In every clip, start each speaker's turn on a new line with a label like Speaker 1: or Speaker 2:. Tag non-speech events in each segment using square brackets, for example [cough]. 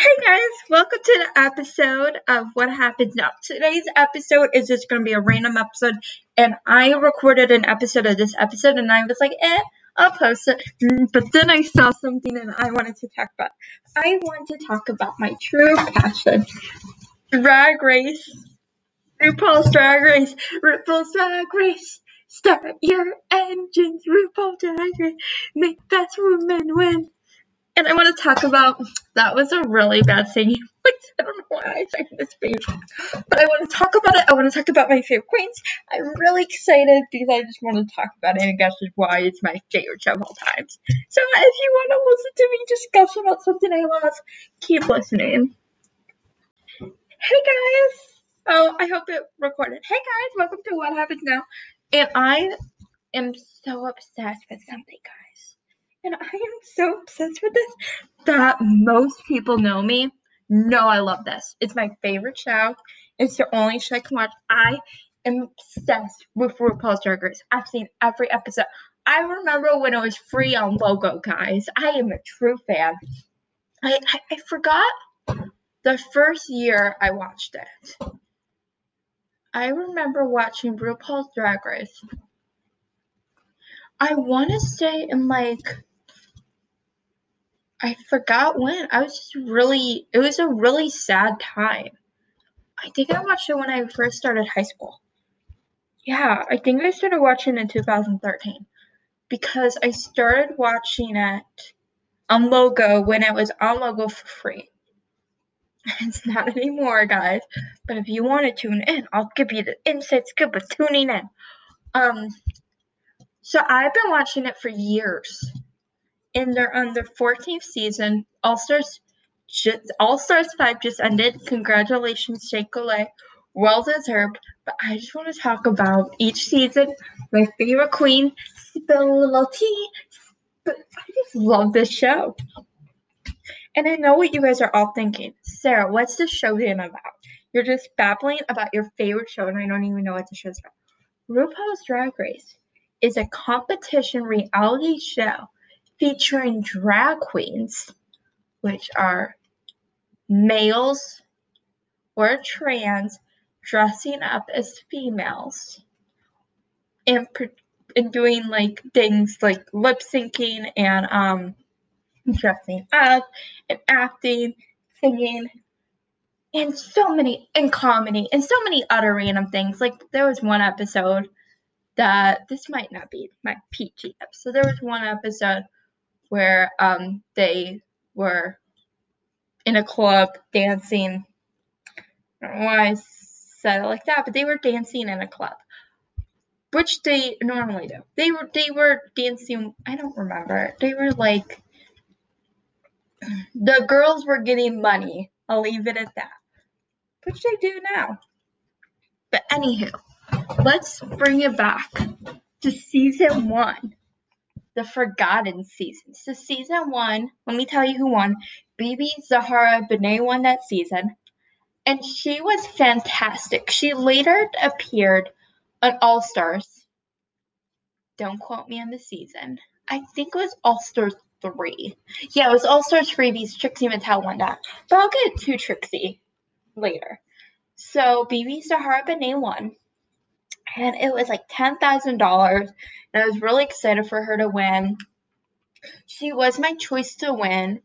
Speaker 1: Hey guys, welcome to the episode of What Happens Now. Today's episode is just going to be a random episode, and I recorded an episode of this episode, and I was like, eh, I'll post it. Mm, But then I saw something and I wanted to talk about. I want to talk about my true passion Drag Race. RuPaul's Drag Race. RuPaul's Drag Race. Start your engines. RuPaul's Drag Race. Make best woman win. And I want to talk about that was a really bad thing. voice. [laughs] I don't know why I sang this page. But I want to talk about it. I want to talk about my favorite queens. I'm really excited because I just want to talk about it and guess why it's my favorite show of all times. So if you want to listen to me discuss about something I love, keep listening. Hey guys! Oh, I hope it recorded. Hey guys, welcome to What Happens Now. And I am so obsessed with something, guys. And I am so obsessed with this that most people know me. Know I love this. It's my favorite show. It's the only show I can watch. I am obsessed with RuPaul's Drag Race. I've seen every episode. I remember when it was free on Logo, guys. I am a true fan. I, I, I forgot the first year I watched it. I remember watching RuPaul's Drag Race. I want to say in like I forgot when. I was just really it was a really sad time. I think I watched it when I first started high school. Yeah, I think I started watching in 2013 because I started watching it on Logo when it was on Logo for free. [laughs] It's not anymore, guys. But if you want to tune in, I'll give you the inside scoop of tuning in. Um, so I've been watching it for years, and they're on their 14th season. All Stars, All Stars Five just ended. Congratulations, Coulee. Well deserved. But I just want to talk about each season. My favorite queen, spill a little tea. But I just love this show. And I know what you guys are all thinking. Sarah, what's the show even about? You're just babbling about your favorite show, and I don't even know what the show's about. RuPaul's Drag Race is a competition reality show featuring drag queens, which are males or trans dressing up as females and, and doing like things like lip syncing and um dressing up and acting, singing, and so many, and comedy, and so many other random things. Like, there was one episode that this might not be my PG episode. There was one episode where um they were in a club dancing. I don't know why I said it like that, but they were dancing in a club. Which they normally do. They were they were dancing I don't remember. They were like the girls were getting money. I'll leave it at that. Which they do now. But anywho, let's bring it back to season one. The forgotten season. So season one, let me tell you who won. BeBe Zahara Benet won that season. And she was fantastic. She later appeared on All Stars. Don't quote me on the season. I think it was All Stars three. Yeah, it was All Stars freebies. Trixie Mattel won that. But I'll get to Trixie later. So BeBe Zahara Benet won. And it was like $10,000. And I was really excited for her to win. She was my choice to win.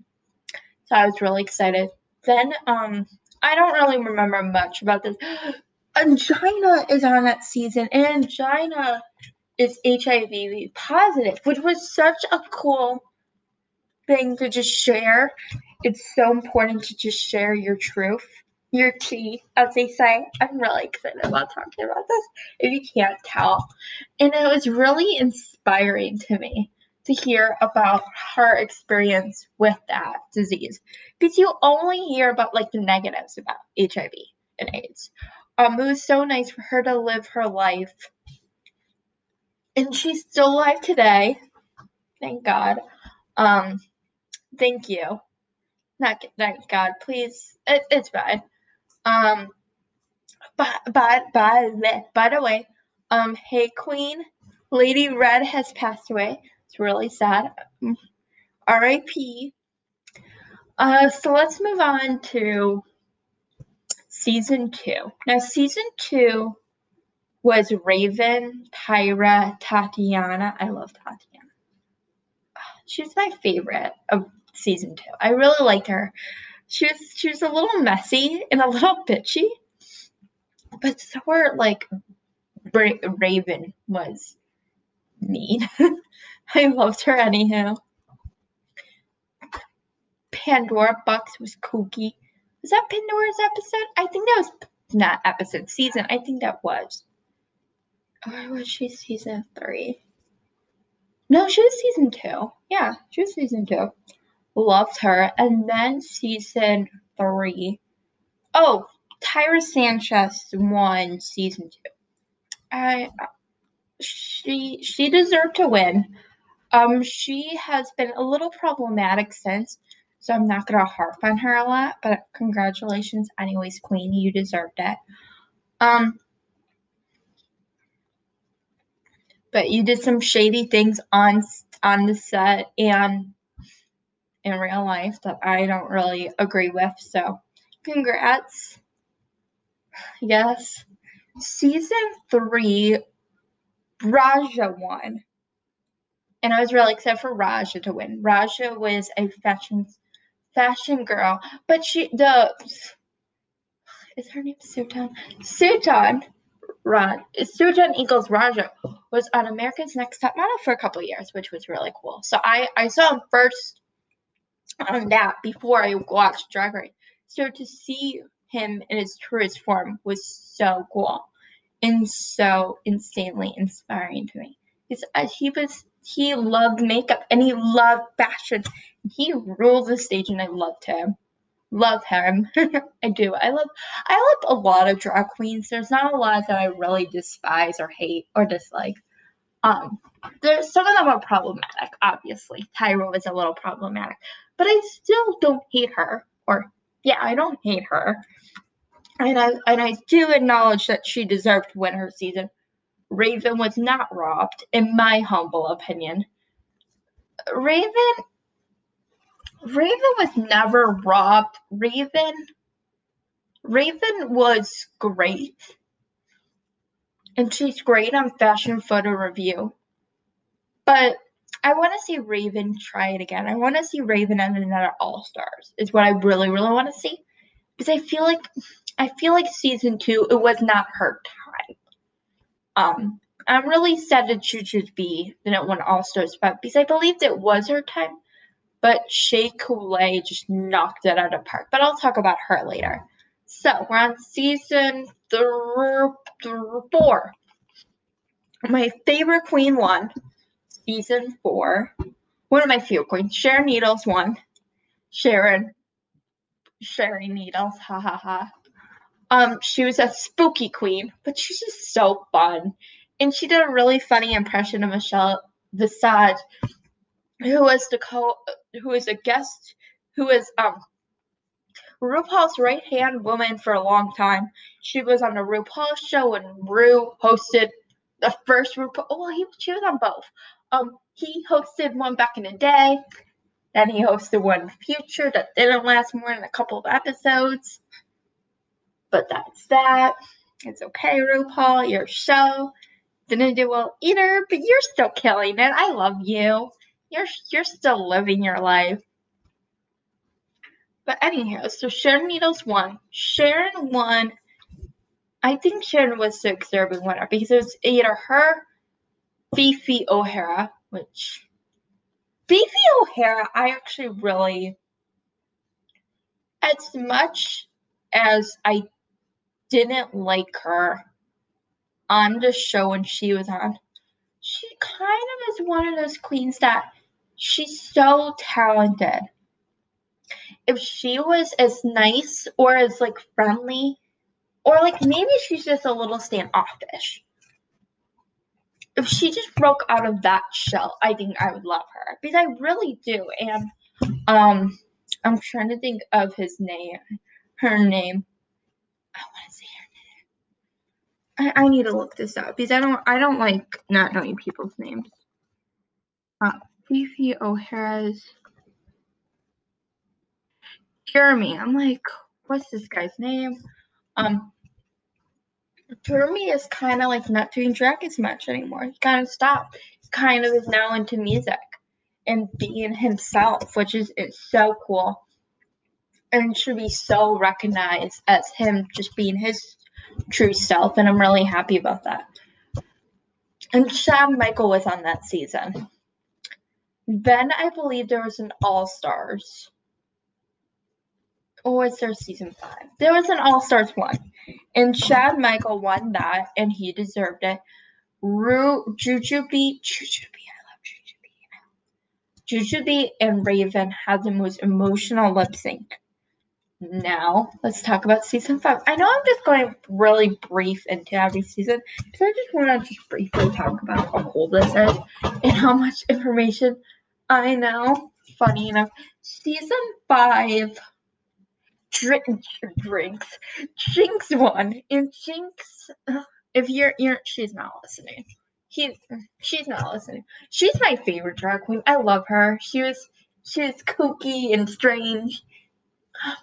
Speaker 1: So I was really excited. Then, um, I don't really remember much about this. [gasps] Ongina is on that season, and Ongina is HIV positive, which was such a cool thing to just share. It's so important to just share your truth, your tea, as they say. I'm really excited about talking about this, if you can't tell. And it was really inspiring to me to hear about her experience with that disease. Because you only hear about like the negatives about HIV and AIDS. Um, it was so nice for her to live her life. And she's still alive today. Thank God. Um, Thank you. Not thank God, please. It, it's bad. Um, but but by by the way, um, hey Queen, Lady Red has passed away. It's really sad. R.I.P. Uh, so let's move on to season two. Now, season two was Raven, Tyra, Tatiana. I love Tatiana. She's my favorite of season two. I really liked her. She was a little messy and a little bitchy, but so were like Raven was mean. [laughs] I loved her anyhow. Pandora Boxx was kooky. Was that Pandora's episode? I think that was not episode, season. I think that was. Or was she season three? No, she was season two. Yeah, she was season two. Loved her. And then season three. Oh, Tyra Sanchez won season two. I she she deserved to win. Um, she has been a little problematic since, so I'm not gonna harp on her a lot. But congratulations, anyways, Queen, you deserved it. Um, but you did some shady things on on the set and in real life that I don't really agree with. So, congrats. Yes. Season three, Raja won. And I was really excited for Raja to win. Raja was a fashion fashion girl, but she the is her name Sutan? Sutan Rod Sutan Eagles Raja was on America's Next Top Model for a couple years, which was really cool. So I I saw him first on that before I watched Drag Race. So to see him in his truest form was so cool and so insanely inspiring to me. Because uh, he was he loved makeup and he loved fashion. He ruled the stage and I loved him. Love him. [laughs] I do. I love I love a lot of drag queens. There's not a lot that I really despise or hate or dislike. Um there's some of them are problematic, obviously. Tyra is a little problematic. But I still don't hate her. Or yeah, I don't hate her. And I and I do acknowledge that she deserved to win her season. Raven was not robbed, in my humble opinion. Raven Raven was never robbed. Raven Raven was great. And she's great on fashion photo review. But I want to see Raven try it again. I want to see Raven and another All Stars. Is what I really, really want to see. Because I feel like I feel like season two, it was not her time. Um, I'm really sad that Choo B didn't win All Stars, but because I believed it was her time, but Shea Coulee just knocked it out of the park. But I'll talk about her later. So we're on season th- th- four. My favorite queen won season four. One of my favorite queens, Sharon Needles won. Sharon, Sharon Needles, ha ha ha. Um, she was a spooky queen, but she's just so fun. And she did a really funny impression of Michelle Visage, who was the co who was a guest who was um RuPaul's right hand woman for a long time. She was on the RuPaul show when Ru hosted the first RuPaul. Oh, he she was on both. Um, he hosted one back in the day. Then he hosted one future that didn't last more than a couple of episodes. But that's that. It's okay, RuPaul. Your show didn't do well either, but you're still killing it. I love you. You're you're still living your life. But anyhow, so Sharon Needles won. Sharon won. I think Sharon was the deserving winner because it was either her, Phi O'Hara, which Phi O'Hara, I actually really, as much as I didn't like her on the show when she was on. She kind of is one of those queens that she's so talented. If she was as nice or as like friendly, or like maybe she's just a little standoffish. If she just broke out of that shell, I think I would love her because I really do. And um, I'm trying to think of his name, her name. I want to say her name. I, I need to look this up because I don't I don't like not knowing people's names. Uh, Phi O'Hara's. Jeremy. I'm like, what's this guy's name? Um, Jeremy is kind of like not doing drag as much anymore. He kind of stopped. He kind of is now into music and being himself, which is it's so cool and should be so recognized as him just being his true self. And I'm really happy about that. And Chad Michael was on that season. Then I believe there was an All Stars. Or was there season five? There was an All Stars one. And Chad Michael won that and he deserved it. Ru Jujubee Jujubee, I love Jujubee. Jujubee and Raven had the most emotional lip sync. Now, let's talk about season five. I know I'm just going really brief into every season because I just want to just briefly talk about how cool this is and how much information I know. Funny enough, season five drink, drinks. Jinkx won, and Jinkx, uh, if you're, you're, she's not listening. He, she's not listening. She's my favorite drag queen. I love her. She was, she was kooky and strange.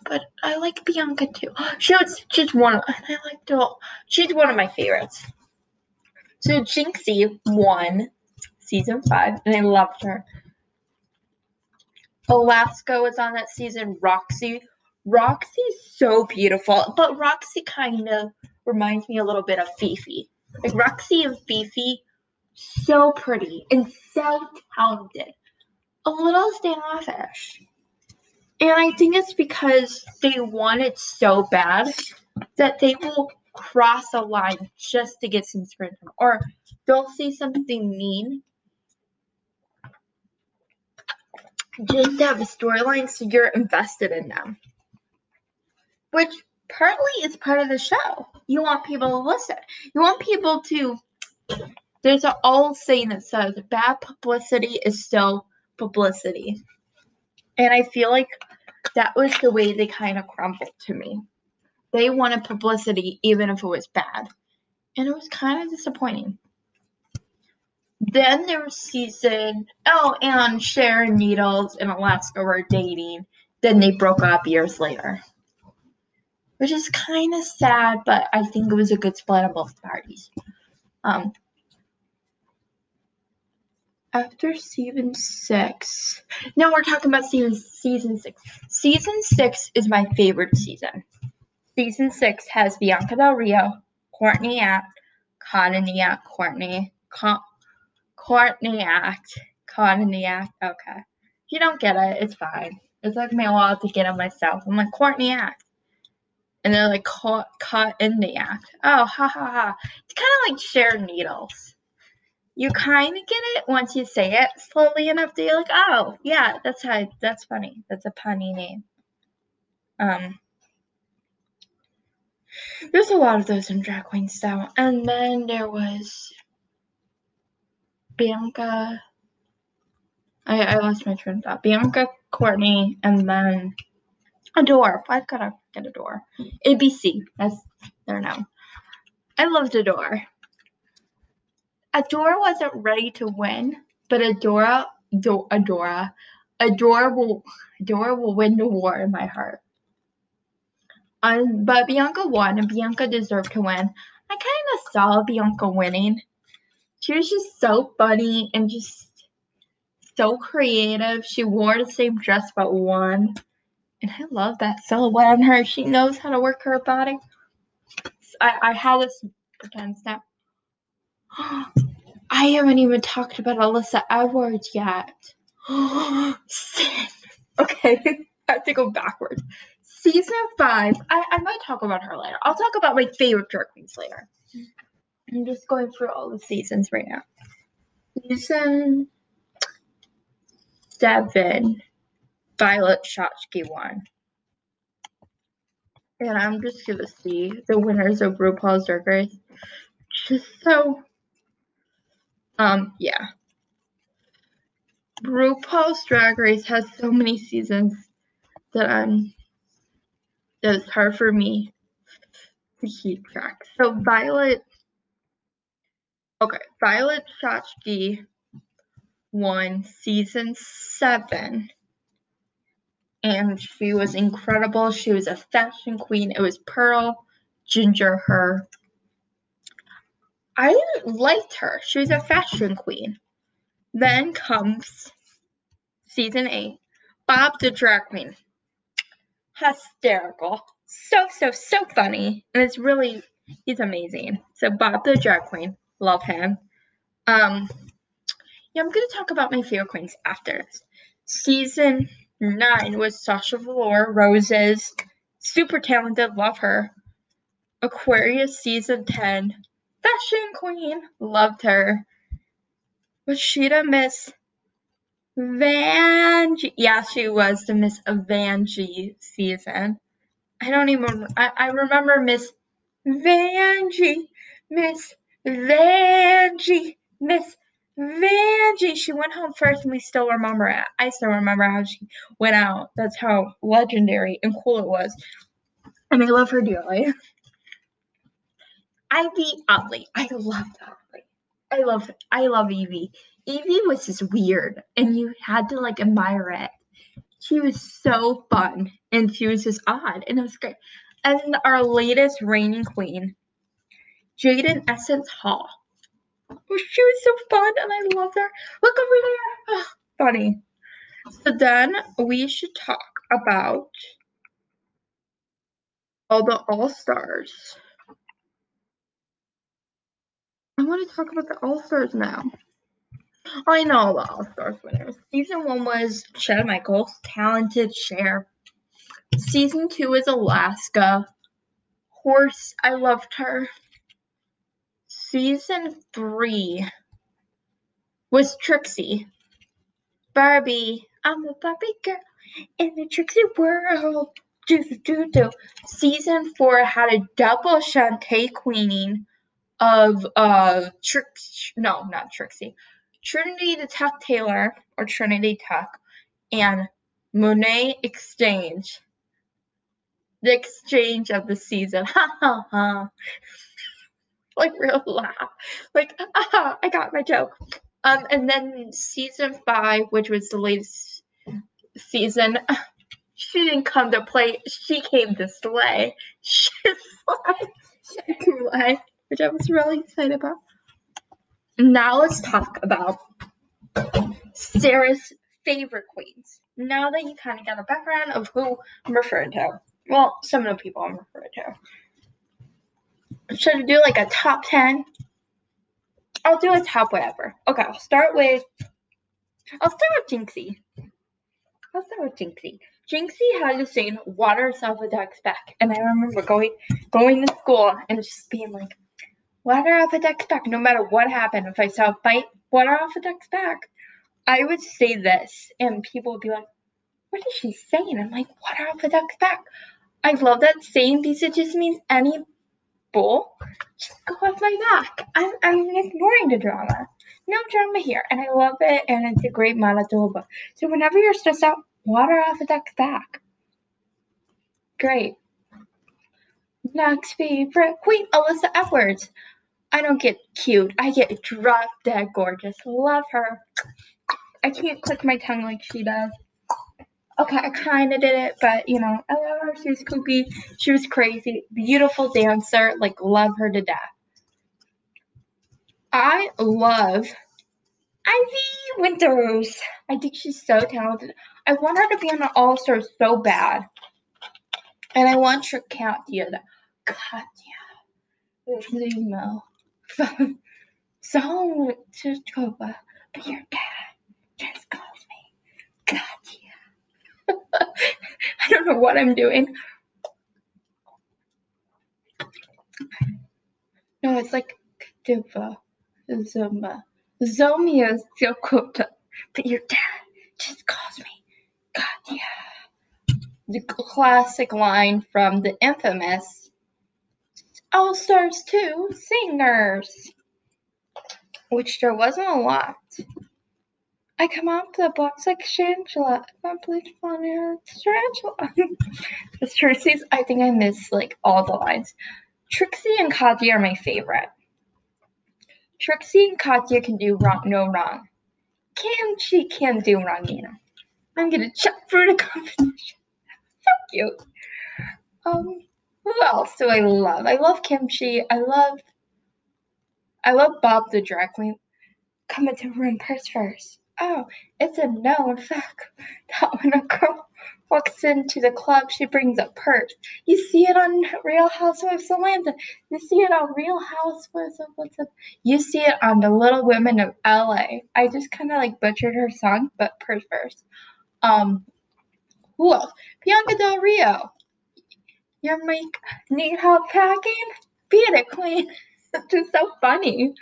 Speaker 1: But I like Bianca too. She was, she's one, and I like to. She's one of my favorites. So Jinxie won season five, and I loved her. Alaska was on that season. Roxy Roxy's so beautiful, but Roxy kind of reminds me a little bit of Phi Phi. Like Roxy and Phi Phi, so pretty and so talented. A little standoffish. And I think it's because they want it so bad that they will cross a line just to get some screen time. Or they'll say something mean just to have a storyline so you're invested in them which partly is part of the show. You want people to listen. You want people to. There's an old saying that says bad publicity is still publicity. And I feel like that was the way they kind of crumbled to me. They wanted publicity even if it was bad. And it was kind of disappointing. Then there was season oh, and Sharon Needles and Alaska were dating. Then they broke up years later which is kind of sad, but I think it was a good split on both parties. Um, after season six, now we're talking about season season six. Season six is my favorite season. Season six has Bianca Del Rio, Courtney Act, Courtney Act, Courtney, Courtney Act, Courtney Act. Okay, if you don't get it, it's fine. It took me a while to get it myself. I'm like Courtney Act and they're like caught caught in the act. Oh, ha ha ha! It's kind of like shared needles. You kind of get it once you say it slowly enough that you're like, oh yeah, that's how that's funny. That's a punny name. Um, there's a lot of those in drag queen style, and then there was Bianca. I, I lost my train of thought. Bianca, Courtney, and then Adore. I've got to get Adore. ABC. That's there now. I loved Adore. Adora wasn't ready to win, but Adora, Do, Adora, Adora will, Adora will win the war in my heart. Um, but Bianca won, and Bianca deserved to win. I kind of saw Bianca winning. She was just so funny and just so creative. She wore the same dress but one. And I love that silhouette on her. She knows how to work her body. I, I have this pretend snap. [gasps] I haven't even talked about Alyssa Edwards yet. [gasps] okay, [laughs] I have to go backwards. Season five, I, I might talk about her later. I'll talk about my favorite drag queens later. I'm just going through all the seasons right now. Season seven. Violet Chachki won. And I'm just gonna see the winners of RuPaul's Drag Race. Just so, um, yeah. RuPaul's Drag Race has so many seasons that I'm that it's hard for me to keep track. So Violet, okay, Violet Chachki won season seven and she was incredible. She was a fashion queen. It was Pearl, Ginger, her. I liked her. She was a fashion queen. Then comes season eight. Bob the drag queen. Hysterical. So, so, so funny. And it's really, he's amazing. So, Bob the drag queen. Love him. Um, yeah, I'm going to talk about my favorite queens after. Season nine was Sasha Velour, Roses. Super talented. Love her. Aquaria season 10. Fashion queen. Loved her. Rashida Miss Vanjie. Yeah, she was the Miss Vanjie season. I don't even. I, I remember Miss Vanjie. Miss Vanjie. Miss Vanjie. She went home first, and we still remember it. I still remember how she went out. That's how legendary and cool it was. And I love her dearly. Yvie Oddly. I love Oddly. I love I love Evie. Evie was just weird and you had to like admire it. She was so fun and she was just odd and it was great. And our latest reigning queen, Jaden Essence Hall. Oh, she was so fun and I loved her. Look over there. Oh, funny. So then we should talk about all the all stars. I want to talk about the All Stars now. I know all the All Stars winners. Season one was Chad Michaels, talented Cher. Season two is Alaska. Horse, I loved her. Season three was Trixie. Barbie, I'm a Barbie girl in the Trixie world. Do do do. Season four had a double Shantay queening of uh Trix no not Trixie Trinity the Tuck Taylor or Trinity Tuck and Monét X Change. The exchange of the season [laughs] ha ha ha [laughs] like real laugh like ah I got my joke um and then season five which was the latest season [sighs] she didn't come to play she came to slay [laughs] she slay which I was really excited about. Now let's talk about Sarah's favorite queens. Now that you kind of got a background of who I'm referring to. Well, some of the people I'm referring to. Should I do like a top 10? I'll do a top whatever. Okay, I'll start with I'll start with Jinxie. I'll start with Jinxie. Jinxie had to sing Water Off a Duck's Back. And I remember going going to school and just being like, water off a duck's back. No matter what happened, if I saw a fight, water off a duck's back, I would say this, and people would be like, "What is she saying?" I'm like, "Water off a duck's back." I love that saying because it just means any bull, just go off my back. I'm, I'm ignoring the drama. No drama here, and I love it, and it's a great Manitoba. So whenever you're stressed out, water off a duck's back. Great. Next favorite queen, Alyssa Edwards. I don't get cute. I get drop dead gorgeous. Love her. I can't click my tongue like she does. Okay, I kind of did it, but you know, I love her. She was kooky. She was crazy. Beautiful dancer. Like, love her to death. I love Ivy Winters. I think she's so talented. I want her to be on an All Star so bad. And I want her Katya. Katya. Limo. so to Toba, but your dad just calls me Katya. I don't know what I'm doing. No, it's like Katuba, Zoma, Zomia Zokota, but your dad just calls me Katya. The classic line from the infamous all Stars 2 singers, which there wasn't a lot. I come out off the box like Shangela. I'm bleach blonde hair, tarantula. the Trixie's, I think I missed like all the lines. Trixie and Katya are my favorite. Trixie and Katya can do wrong, no wrong. Kim, she can do wrong, you know. I'm gonna check for the [laughs] competition. cute. Um, who else do I love? I love Kim Chi. I love I love Bob the drag queen. Come into room, purse first. Oh, it's a known fact [laughs] that when a girl walks into the club, she brings a purse. You see it on Real Housewives of Atlanta. You see it on Real Housewives of what's up. You see it on The Little Women of LA. I just kind of like butchered her song, but purse first. Um, who else? Bianca Del Rio. Your make need help packing? Be it, queen. [laughs] It's just so funny.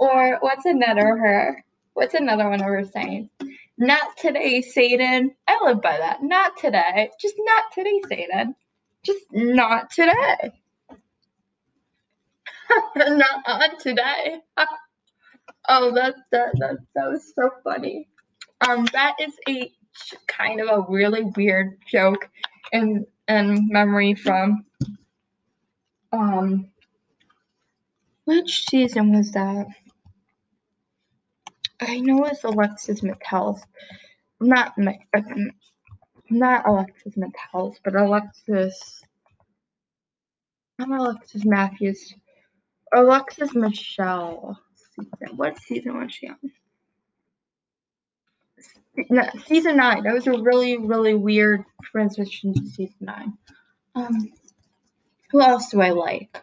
Speaker 1: Or what's another her? What's another one of her saying? Not today, Satan. I live by that. Not today. Just not today, Satan. Just not today. [laughs] not on today. [laughs] oh, that's that, that that was so funny. Um, that is a kind of a really weird joke and and memory from um which season was that? I know it's Alexis McCalls. Not not Alexis McCalls, but Alexis. I'm Alexis Matthews. Alexis Michelle. Season. What season was she on? No, season nine. That was a really, really weird transition to season nine. Um, who else do I like?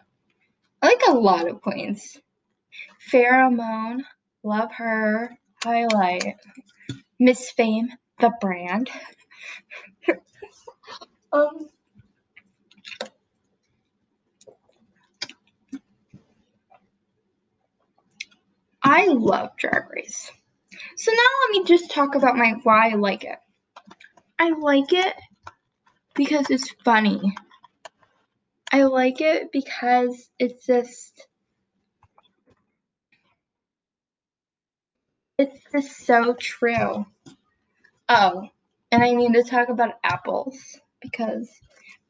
Speaker 1: I like a lot of queens. Farrah Moan, love her. Highlight. Miss Fame, the brand. [laughs] um, I love Drag Race. So now let me just talk about my why I like it. I like it because it's funny. I like it because it's just it's just so true. Oh, and I need to talk about apples because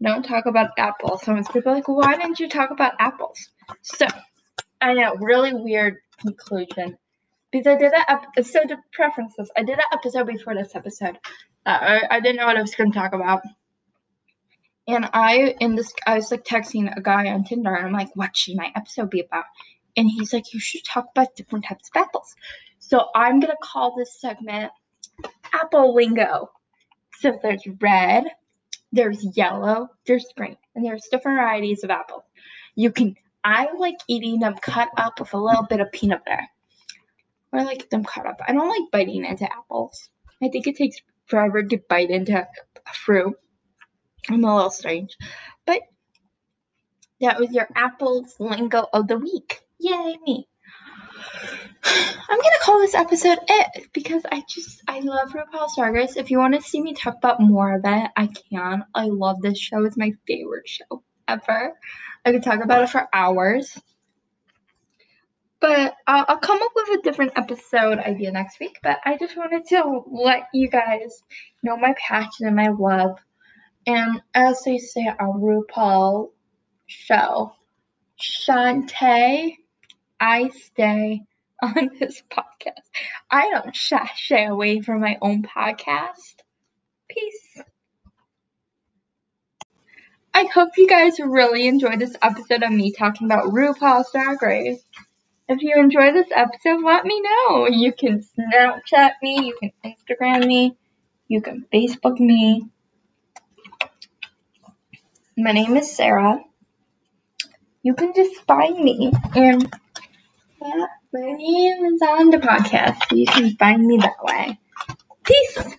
Speaker 1: don't talk about apples. Some people are like, why didn't you talk about apples? So, I know, really weird conclusion. Because I did that episode to preferences. I did that episode before this episode. Uh, I, I didn't know what I was going to talk about. And I in this I was like texting a guy on Tinder and I'm like, what should my episode be about? And he's like, you should talk about different types of apples. So I'm gonna call this segment Apple Lingo. So there's red, there's yellow, there's green, and there's different varieties of apples. You can I like eating them cut up with a little bit of peanut butter. Or I like them cut up. I don't like biting into apples. I think it takes forever to bite into a fruit. I'm a little strange. But that was your apples lingo of the week. Yay me. I'm gonna call this episode it because I just I love RuPaul's Drag Race. If you want to see me talk about more of it, I can. I love this show. It's my favorite show ever. I could talk about it for hours. But uh, I'll come up with a different episode idea next week. But I just wanted to let you guys know my passion and my love and as they say on RuPaul show, Shantay, I stay [laughs] on this podcast. I don't shy away from my own podcast. Peace. I hope you guys really enjoyed this episode of me talking about RuPaul's Drag Race. If you enjoyed this episode, let me know. You can Snapchat me, you can Instagram me, you can Facebook me. My name is Sarah. You can just find me and yeah, my name is on the podcast. You can find me that way. Peace.